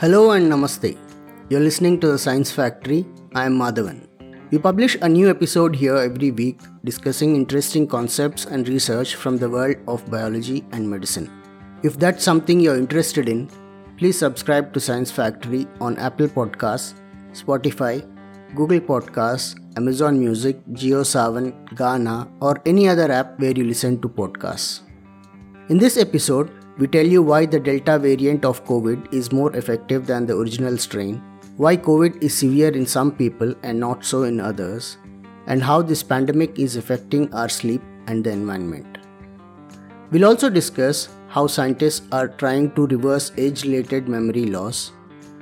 Hello and namaste. You're listening to the Science Factory. I am Madhavan. We publish a new episode here every week discussing interesting concepts and research from the world of biology and medicine. If that's something you're interested in, please subscribe to Science Factory on Apple Podcasts, Spotify, Google Podcasts, Amazon Music, JioSaavn, Gaana, or any other app where you listen to podcasts. In this episode, we tell you why the Delta variant of COVID is more effective than the original strain, why COVID is severe in some people and not so in others, and how this pandemic is affecting our sleep and the environment. We'll also discuss how scientists are trying to reverse age related memory loss,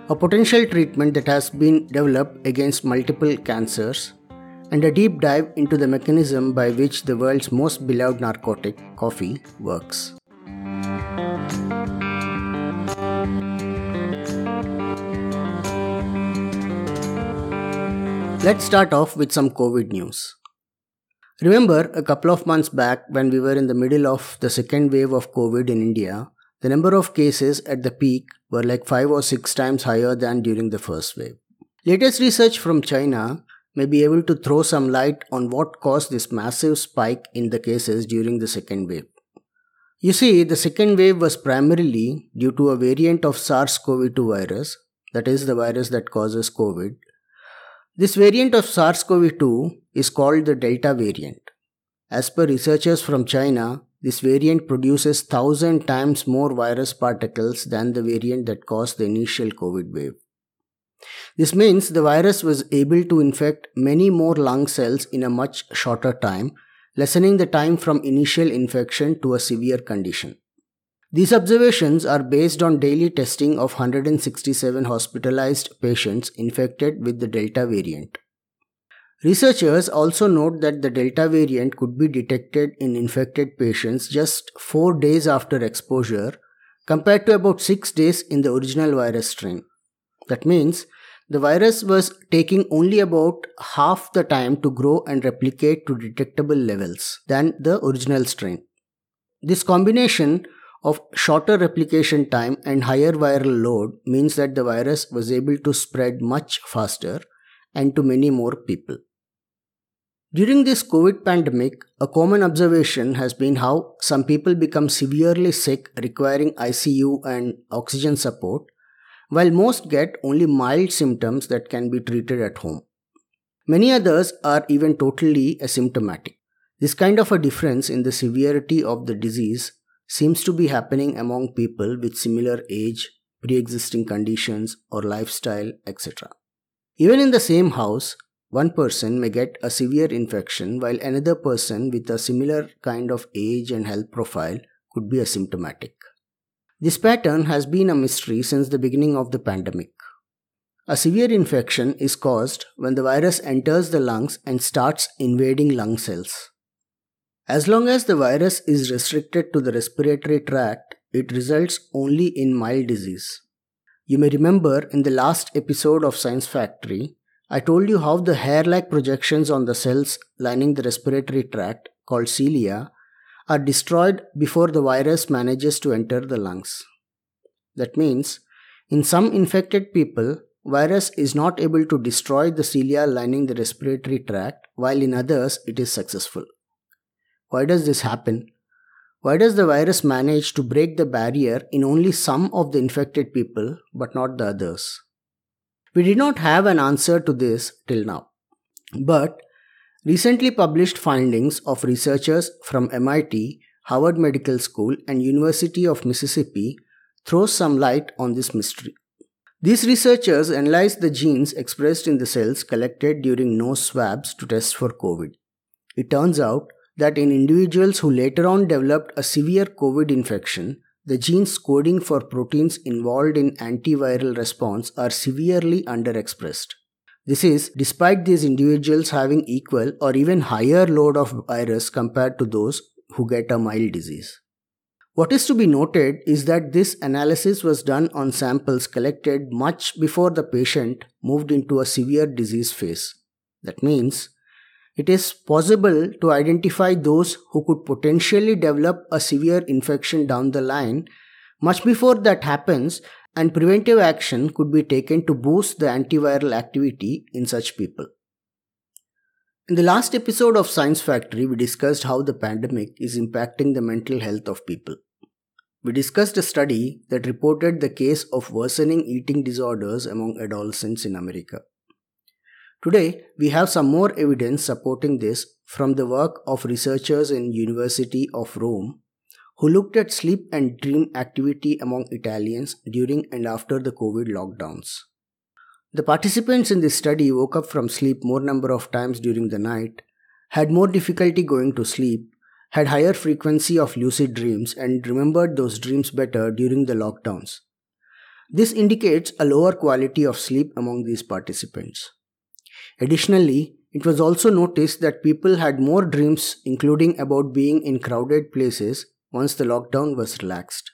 a potential treatment that has been developed against multiple cancers, and a deep dive into the mechanism by which the world's most beloved narcotic, coffee, works. Let's start off with some COVID news. Remember, a couple of months back, when we were in the middle of the second wave of COVID in India, the number of cases at the peak were like 5 or 6 times higher than during the first wave. Latest research from China may be able to throw some light on what caused this massive spike in the cases during the second wave. You see, the second wave was primarily due to a variant of SARS CoV 2 virus, that is, the virus that causes COVID, this variant of SARS CoV 2 is called the Delta variant. As per researchers from China, this variant produces 1000 times more virus particles than the variant that caused the initial COVID wave. This means the virus was able to infect many more lung cells in a much shorter time, lessening the time from initial infection to a severe condition. These observations are based on daily testing of 167 hospitalized patients infected with the Delta variant. Researchers also note that the Delta variant could be detected in infected patients just 4 days after exposure compared to about 6 days in the original virus strain. That means the virus was taking only about half the time to grow and replicate to detectable levels than the original strain. This combination of shorter replication time and higher viral load means that the virus was able to spread much faster and to many more people. During this COVID pandemic, a common observation has been how some people become severely sick, requiring ICU and oxygen support, while most get only mild symptoms that can be treated at home. Many others are even totally asymptomatic. This kind of a difference in the severity of the disease seems to be happening among people with similar age, pre existing conditions, or lifestyle, etc. Even in the same house, one person may get a severe infection while another person with a similar kind of age and health profile could be asymptomatic. This pattern has been a mystery since the beginning of the pandemic. A severe infection is caused when the virus enters the lungs and starts invading lung cells. As long as the virus is restricted to the respiratory tract, it results only in mild disease. You may remember in the last episode of Science Factory, I told you how the hair like projections on the cells lining the respiratory tract, called cilia, are destroyed before the virus manages to enter the lungs. That means, in some infected people, virus is not able to destroy the cilia lining the respiratory tract, while in others it is successful. Why does this happen? Why does the virus manage to break the barrier in only some of the infected people but not the others? We did not have an answer to this till now. But recently published findings of researchers from MIT, Harvard Medical School, and University of Mississippi throws some light on this mystery. These researchers analyzed the genes expressed in the cells collected during nose swabs to test for COVID. It turns out that in individuals who later on developed a severe COVID infection, the genes coding for proteins involved in antiviral response are severely underexpressed. This is despite these individuals having equal or even higher load of virus compared to those who get a mild disease. What is to be noted is that this analysis was done on samples collected much before the patient moved into a severe disease phase. That means it is possible to identify those who could potentially develop a severe infection down the line much before that happens and preventive action could be taken to boost the antiviral activity in such people. In the last episode of Science Factory, we discussed how the pandemic is impacting the mental health of people. We discussed a study that reported the case of worsening eating disorders among adolescents in America. Today, we have some more evidence supporting this from the work of researchers in University of Rome who looked at sleep and dream activity among Italians during and after the COVID lockdowns. The participants in this study woke up from sleep more number of times during the night, had more difficulty going to sleep, had higher frequency of lucid dreams and remembered those dreams better during the lockdowns. This indicates a lower quality of sleep among these participants. Additionally, it was also noticed that people had more dreams, including about being in crowded places once the lockdown was relaxed.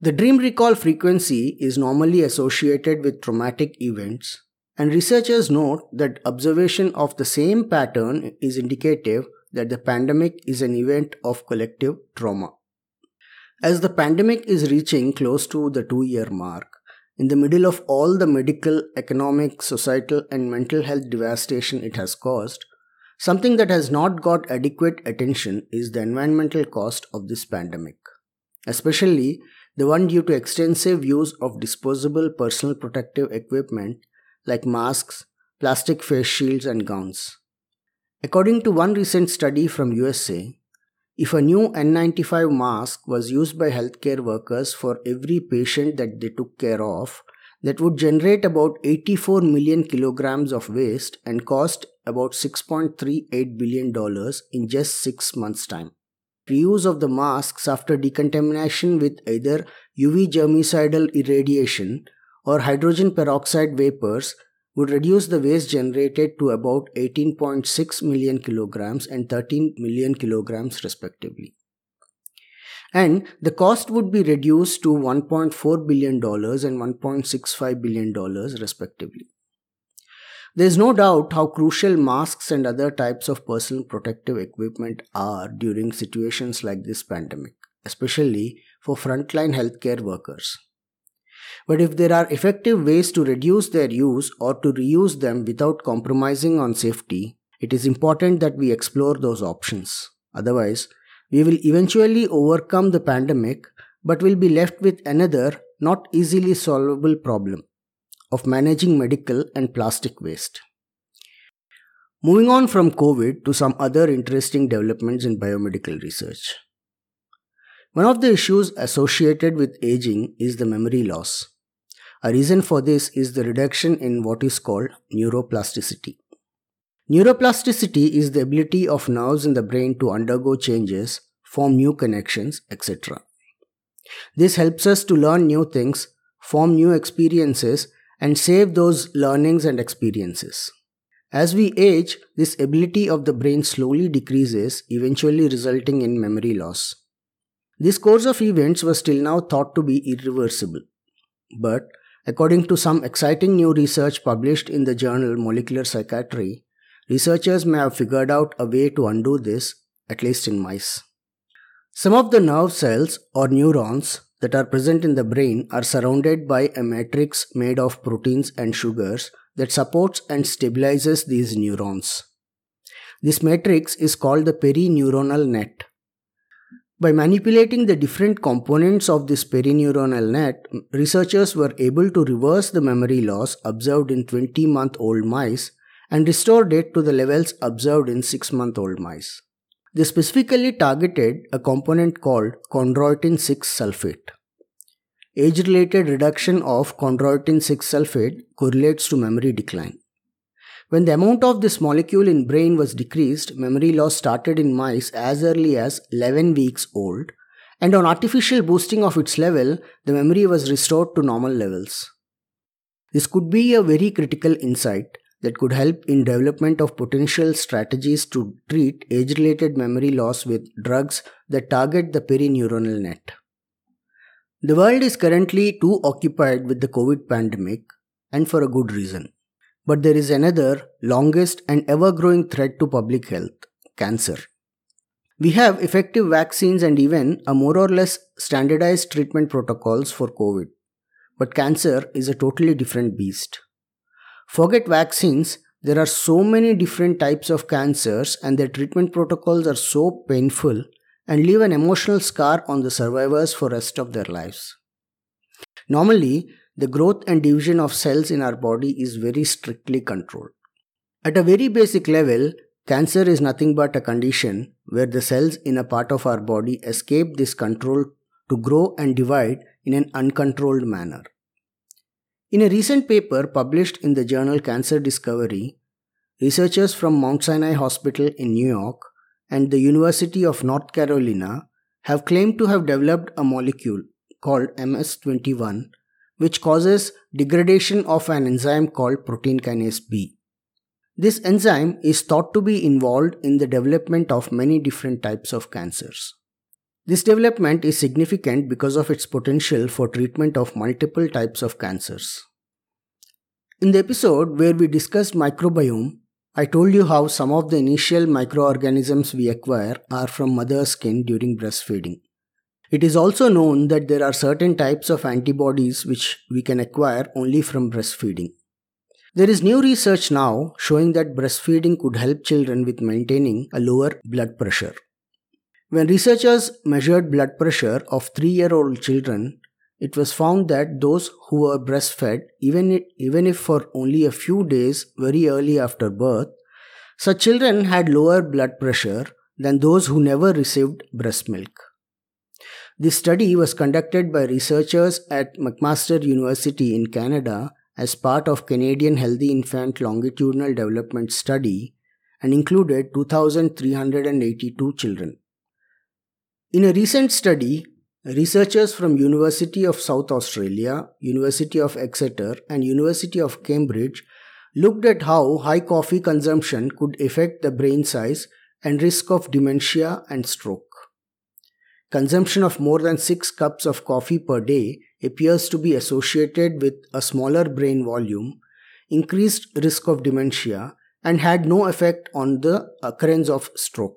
The dream recall frequency is normally associated with traumatic events, and researchers note that observation of the same pattern is indicative that the pandemic is an event of collective trauma. As the pandemic is reaching close to the two year mark, in the middle of all the medical, economic, societal, and mental health devastation it has caused, something that has not got adequate attention is the environmental cost of this pandemic, especially the one due to extensive use of disposable personal protective equipment like masks, plastic face shields, and gowns. According to one recent study from USA, if a new N95 mask was used by healthcare workers for every patient that they took care of, that would generate about 84 million kilograms of waste and cost about $6.38 billion in just 6 months' time. Reuse of the masks after decontamination with either UV germicidal irradiation or hydrogen peroxide vapors would reduce the waste generated to about 18.6 million kilograms and 13 million kilograms respectively. And the cost would be reduced to $1.4 billion and $1.65 billion respectively. There is no doubt how crucial masks and other types of personal protective equipment are during situations like this pandemic, especially for frontline healthcare workers. But if there are effective ways to reduce their use or to reuse them without compromising on safety, it is important that we explore those options. Otherwise, we will eventually overcome the pandemic but will be left with another not easily solvable problem of managing medical and plastic waste. Moving on from COVID to some other interesting developments in biomedical research. One of the issues associated with aging is the memory loss. A reason for this is the reduction in what is called neuroplasticity. Neuroplasticity is the ability of nerves in the brain to undergo changes, form new connections, etc. This helps us to learn new things, form new experiences, and save those learnings and experiences. As we age, this ability of the brain slowly decreases, eventually resulting in memory loss. This course of events was till now thought to be irreversible. But According to some exciting new research published in the journal Molecular Psychiatry, researchers may have figured out a way to undo this, at least in mice. Some of the nerve cells or neurons that are present in the brain are surrounded by a matrix made of proteins and sugars that supports and stabilizes these neurons. This matrix is called the perineuronal net. By manipulating the different components of this perineuronal net, researchers were able to reverse the memory loss observed in 20 month old mice and restored it to the levels observed in 6 month old mice. They specifically targeted a component called chondroitin 6 sulfate. Age related reduction of chondroitin 6 sulfate correlates to memory decline. When the amount of this molecule in brain was decreased, memory loss started in mice as early as 11 weeks old, and on artificial boosting of its level, the memory was restored to normal levels. This could be a very critical insight that could help in development of potential strategies to treat age-related memory loss with drugs that target the perineuronal net. The world is currently too occupied with the COVID pandemic and for a good reason. But there is another, longest and ever growing threat to public health cancer. We have effective vaccines and even a more or less standardized treatment protocols for COVID. but cancer is a totally different beast. Forget vaccines, there are so many different types of cancers, and their treatment protocols are so painful and leave an emotional scar on the survivors for rest of their lives. Normally, the growth and division of cells in our body is very strictly controlled. At a very basic level, cancer is nothing but a condition where the cells in a part of our body escape this control to grow and divide in an uncontrolled manner. In a recent paper published in the journal Cancer Discovery, researchers from Mount Sinai Hospital in New York and the University of North Carolina have claimed to have developed a molecule called MS21 which causes degradation of an enzyme called protein kinase B. This enzyme is thought to be involved in the development of many different types of cancers. This development is significant because of its potential for treatment of multiple types of cancers. In the episode where we discussed microbiome, I told you how some of the initial microorganisms we acquire are from mother's skin during breastfeeding. It is also known that there are certain types of antibodies which we can acquire only from breastfeeding. There is new research now showing that breastfeeding could help children with maintaining a lower blood pressure. When researchers measured blood pressure of 3 year old children, it was found that those who were breastfed, even, even if for only a few days very early after birth, such children had lower blood pressure than those who never received breast milk. This study was conducted by researchers at McMaster University in Canada as part of Canadian Healthy Infant Longitudinal Development Study and included 2382 children. In a recent study, researchers from University of South Australia, University of Exeter and University of Cambridge looked at how high coffee consumption could affect the brain size and risk of dementia and stroke. Consumption of more than 6 cups of coffee per day appears to be associated with a smaller brain volume, increased risk of dementia, and had no effect on the occurrence of stroke.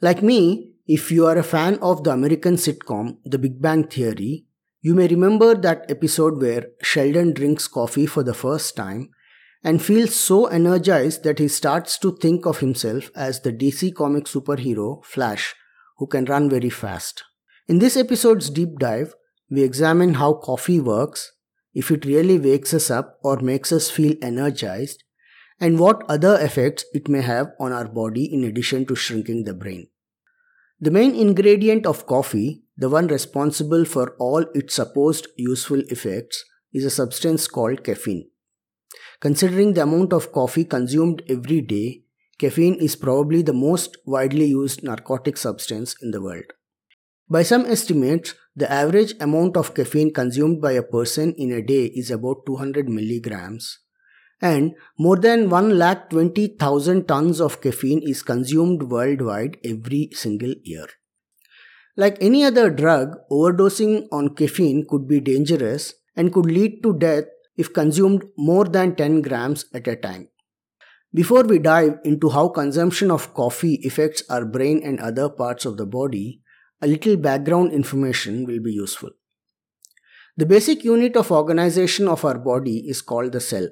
Like me, if you are a fan of the American sitcom The Big Bang Theory, you may remember that episode where Sheldon drinks coffee for the first time and feels so energized that he starts to think of himself as the DC comic superhero Flash who can run very fast. In this episode's deep dive, we examine how coffee works, if it really wakes us up or makes us feel energized, and what other effects it may have on our body in addition to shrinking the brain. The main ingredient of coffee, the one responsible for all its supposed useful effects, is a substance called caffeine. Considering the amount of coffee consumed every day, Caffeine is probably the most widely used narcotic substance in the world. By some estimates, the average amount of caffeine consumed by a person in a day is about 200 milligrams, and more than 1,20,000 tons of caffeine is consumed worldwide every single year. Like any other drug, overdosing on caffeine could be dangerous and could lead to death if consumed more than 10 grams at a time. Before we dive into how consumption of coffee affects our brain and other parts of the body, a little background information will be useful. The basic unit of organization of our body is called the cell.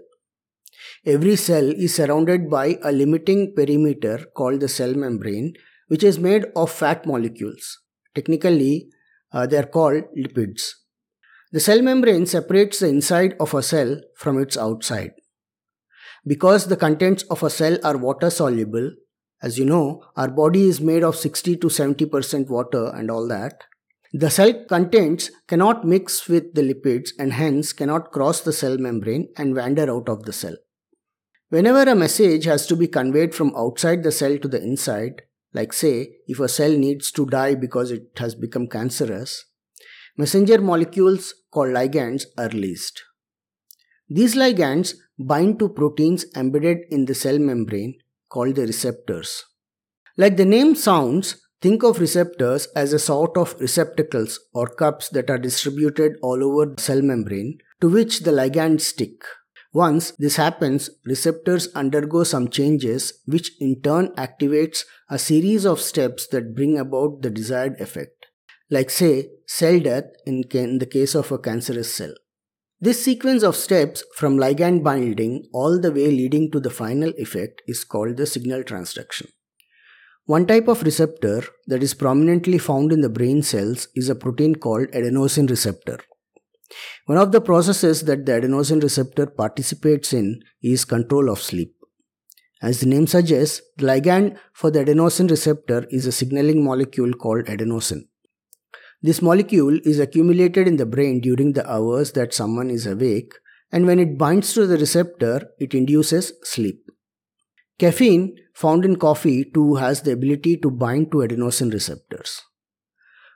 Every cell is surrounded by a limiting perimeter called the cell membrane, which is made of fat molecules. Technically, uh, they are called lipids. The cell membrane separates the inside of a cell from its outside. Because the contents of a cell are water soluble, as you know, our body is made of 60 to 70% water and all that. The cell contents cannot mix with the lipids and hence cannot cross the cell membrane and wander out of the cell. Whenever a message has to be conveyed from outside the cell to the inside, like say if a cell needs to die because it has become cancerous, messenger molecules called ligands are released. These ligands bind to proteins embedded in the cell membrane called the receptors. Like the name sounds, think of receptors as a sort of receptacles or cups that are distributed all over the cell membrane to which the ligands stick. Once this happens, receptors undergo some changes which in turn activates a series of steps that bring about the desired effect. Like say, cell death in, the case of a cancerous cell. This sequence of steps from ligand binding all the way leading to the final effect is called the signal transduction. One type of receptor that is prominently found in the brain cells is a protein called adenosine receptor. One of the processes that the adenosine receptor participates in is control of sleep. As the name suggests, the ligand for the adenosine receptor is a signaling molecule called adenosine. This molecule is accumulated in the brain during the hours that someone is awake, and when it binds to the receptor, it induces sleep. Caffeine, found in coffee, too has the ability to bind to adenosine receptors.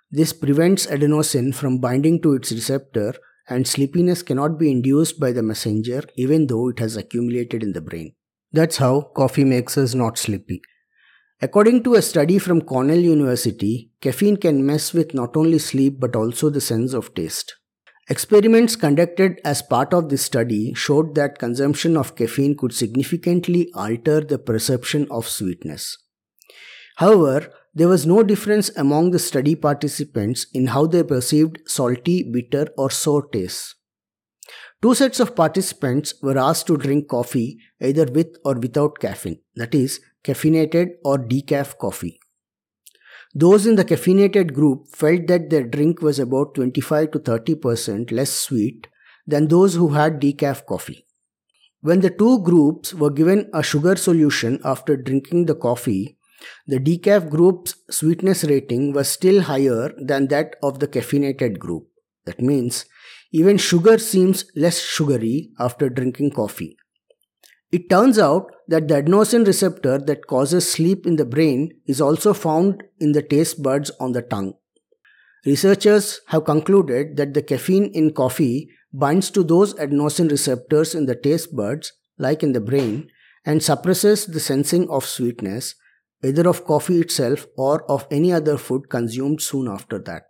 This prevents adenosine from binding to its receptor, and sleepiness cannot be induced by the messenger even though it has accumulated in the brain. That's how coffee makes us not sleepy. According to a study from Cornell University, caffeine can mess with not only sleep but also the sense of taste. Experiments conducted as part of this study showed that consumption of caffeine could significantly alter the perception of sweetness. However, there was no difference among the study participants in how they perceived salty, bitter, or sour tastes. Two sets of participants were asked to drink coffee either with or without caffeine, that is, caffeinated or decaf coffee. Those in the caffeinated group felt that their drink was about 25 to 30% less sweet than those who had decaf coffee. When the two groups were given a sugar solution after drinking the coffee, the decaf group's sweetness rating was still higher than that of the caffeinated group. That means even sugar seems less sugary after drinking coffee. It turns out that the adenosine receptor that causes sleep in the brain is also found in the taste buds on the tongue. Researchers have concluded that the caffeine in coffee binds to those adenosine receptors in the taste buds, like in the brain, and suppresses the sensing of sweetness, either of coffee itself or of any other food consumed soon after that.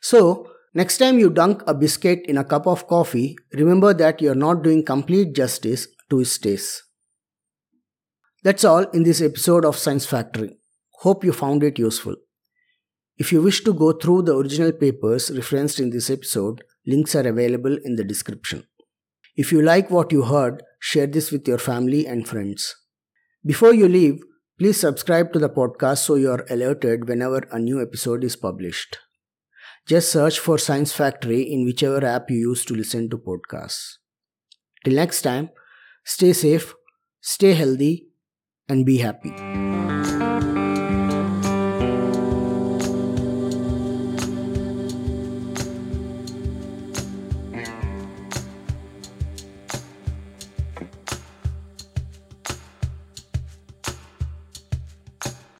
So, Next time you dunk a biscuit in a cup of coffee, remember that you're not doing complete justice to its taste. That's all in this episode of Science Factory. Hope you found it useful. If you wish to go through the original papers referenced in this episode, links are available in the description. If you like what you heard, share this with your family and friends. Before you leave, please subscribe to the podcast so you are alerted whenever a new episode is published. Just search for Science Factory in whichever app you use to listen to podcasts. Till next time, Stay safe, stay healthy, and be happy.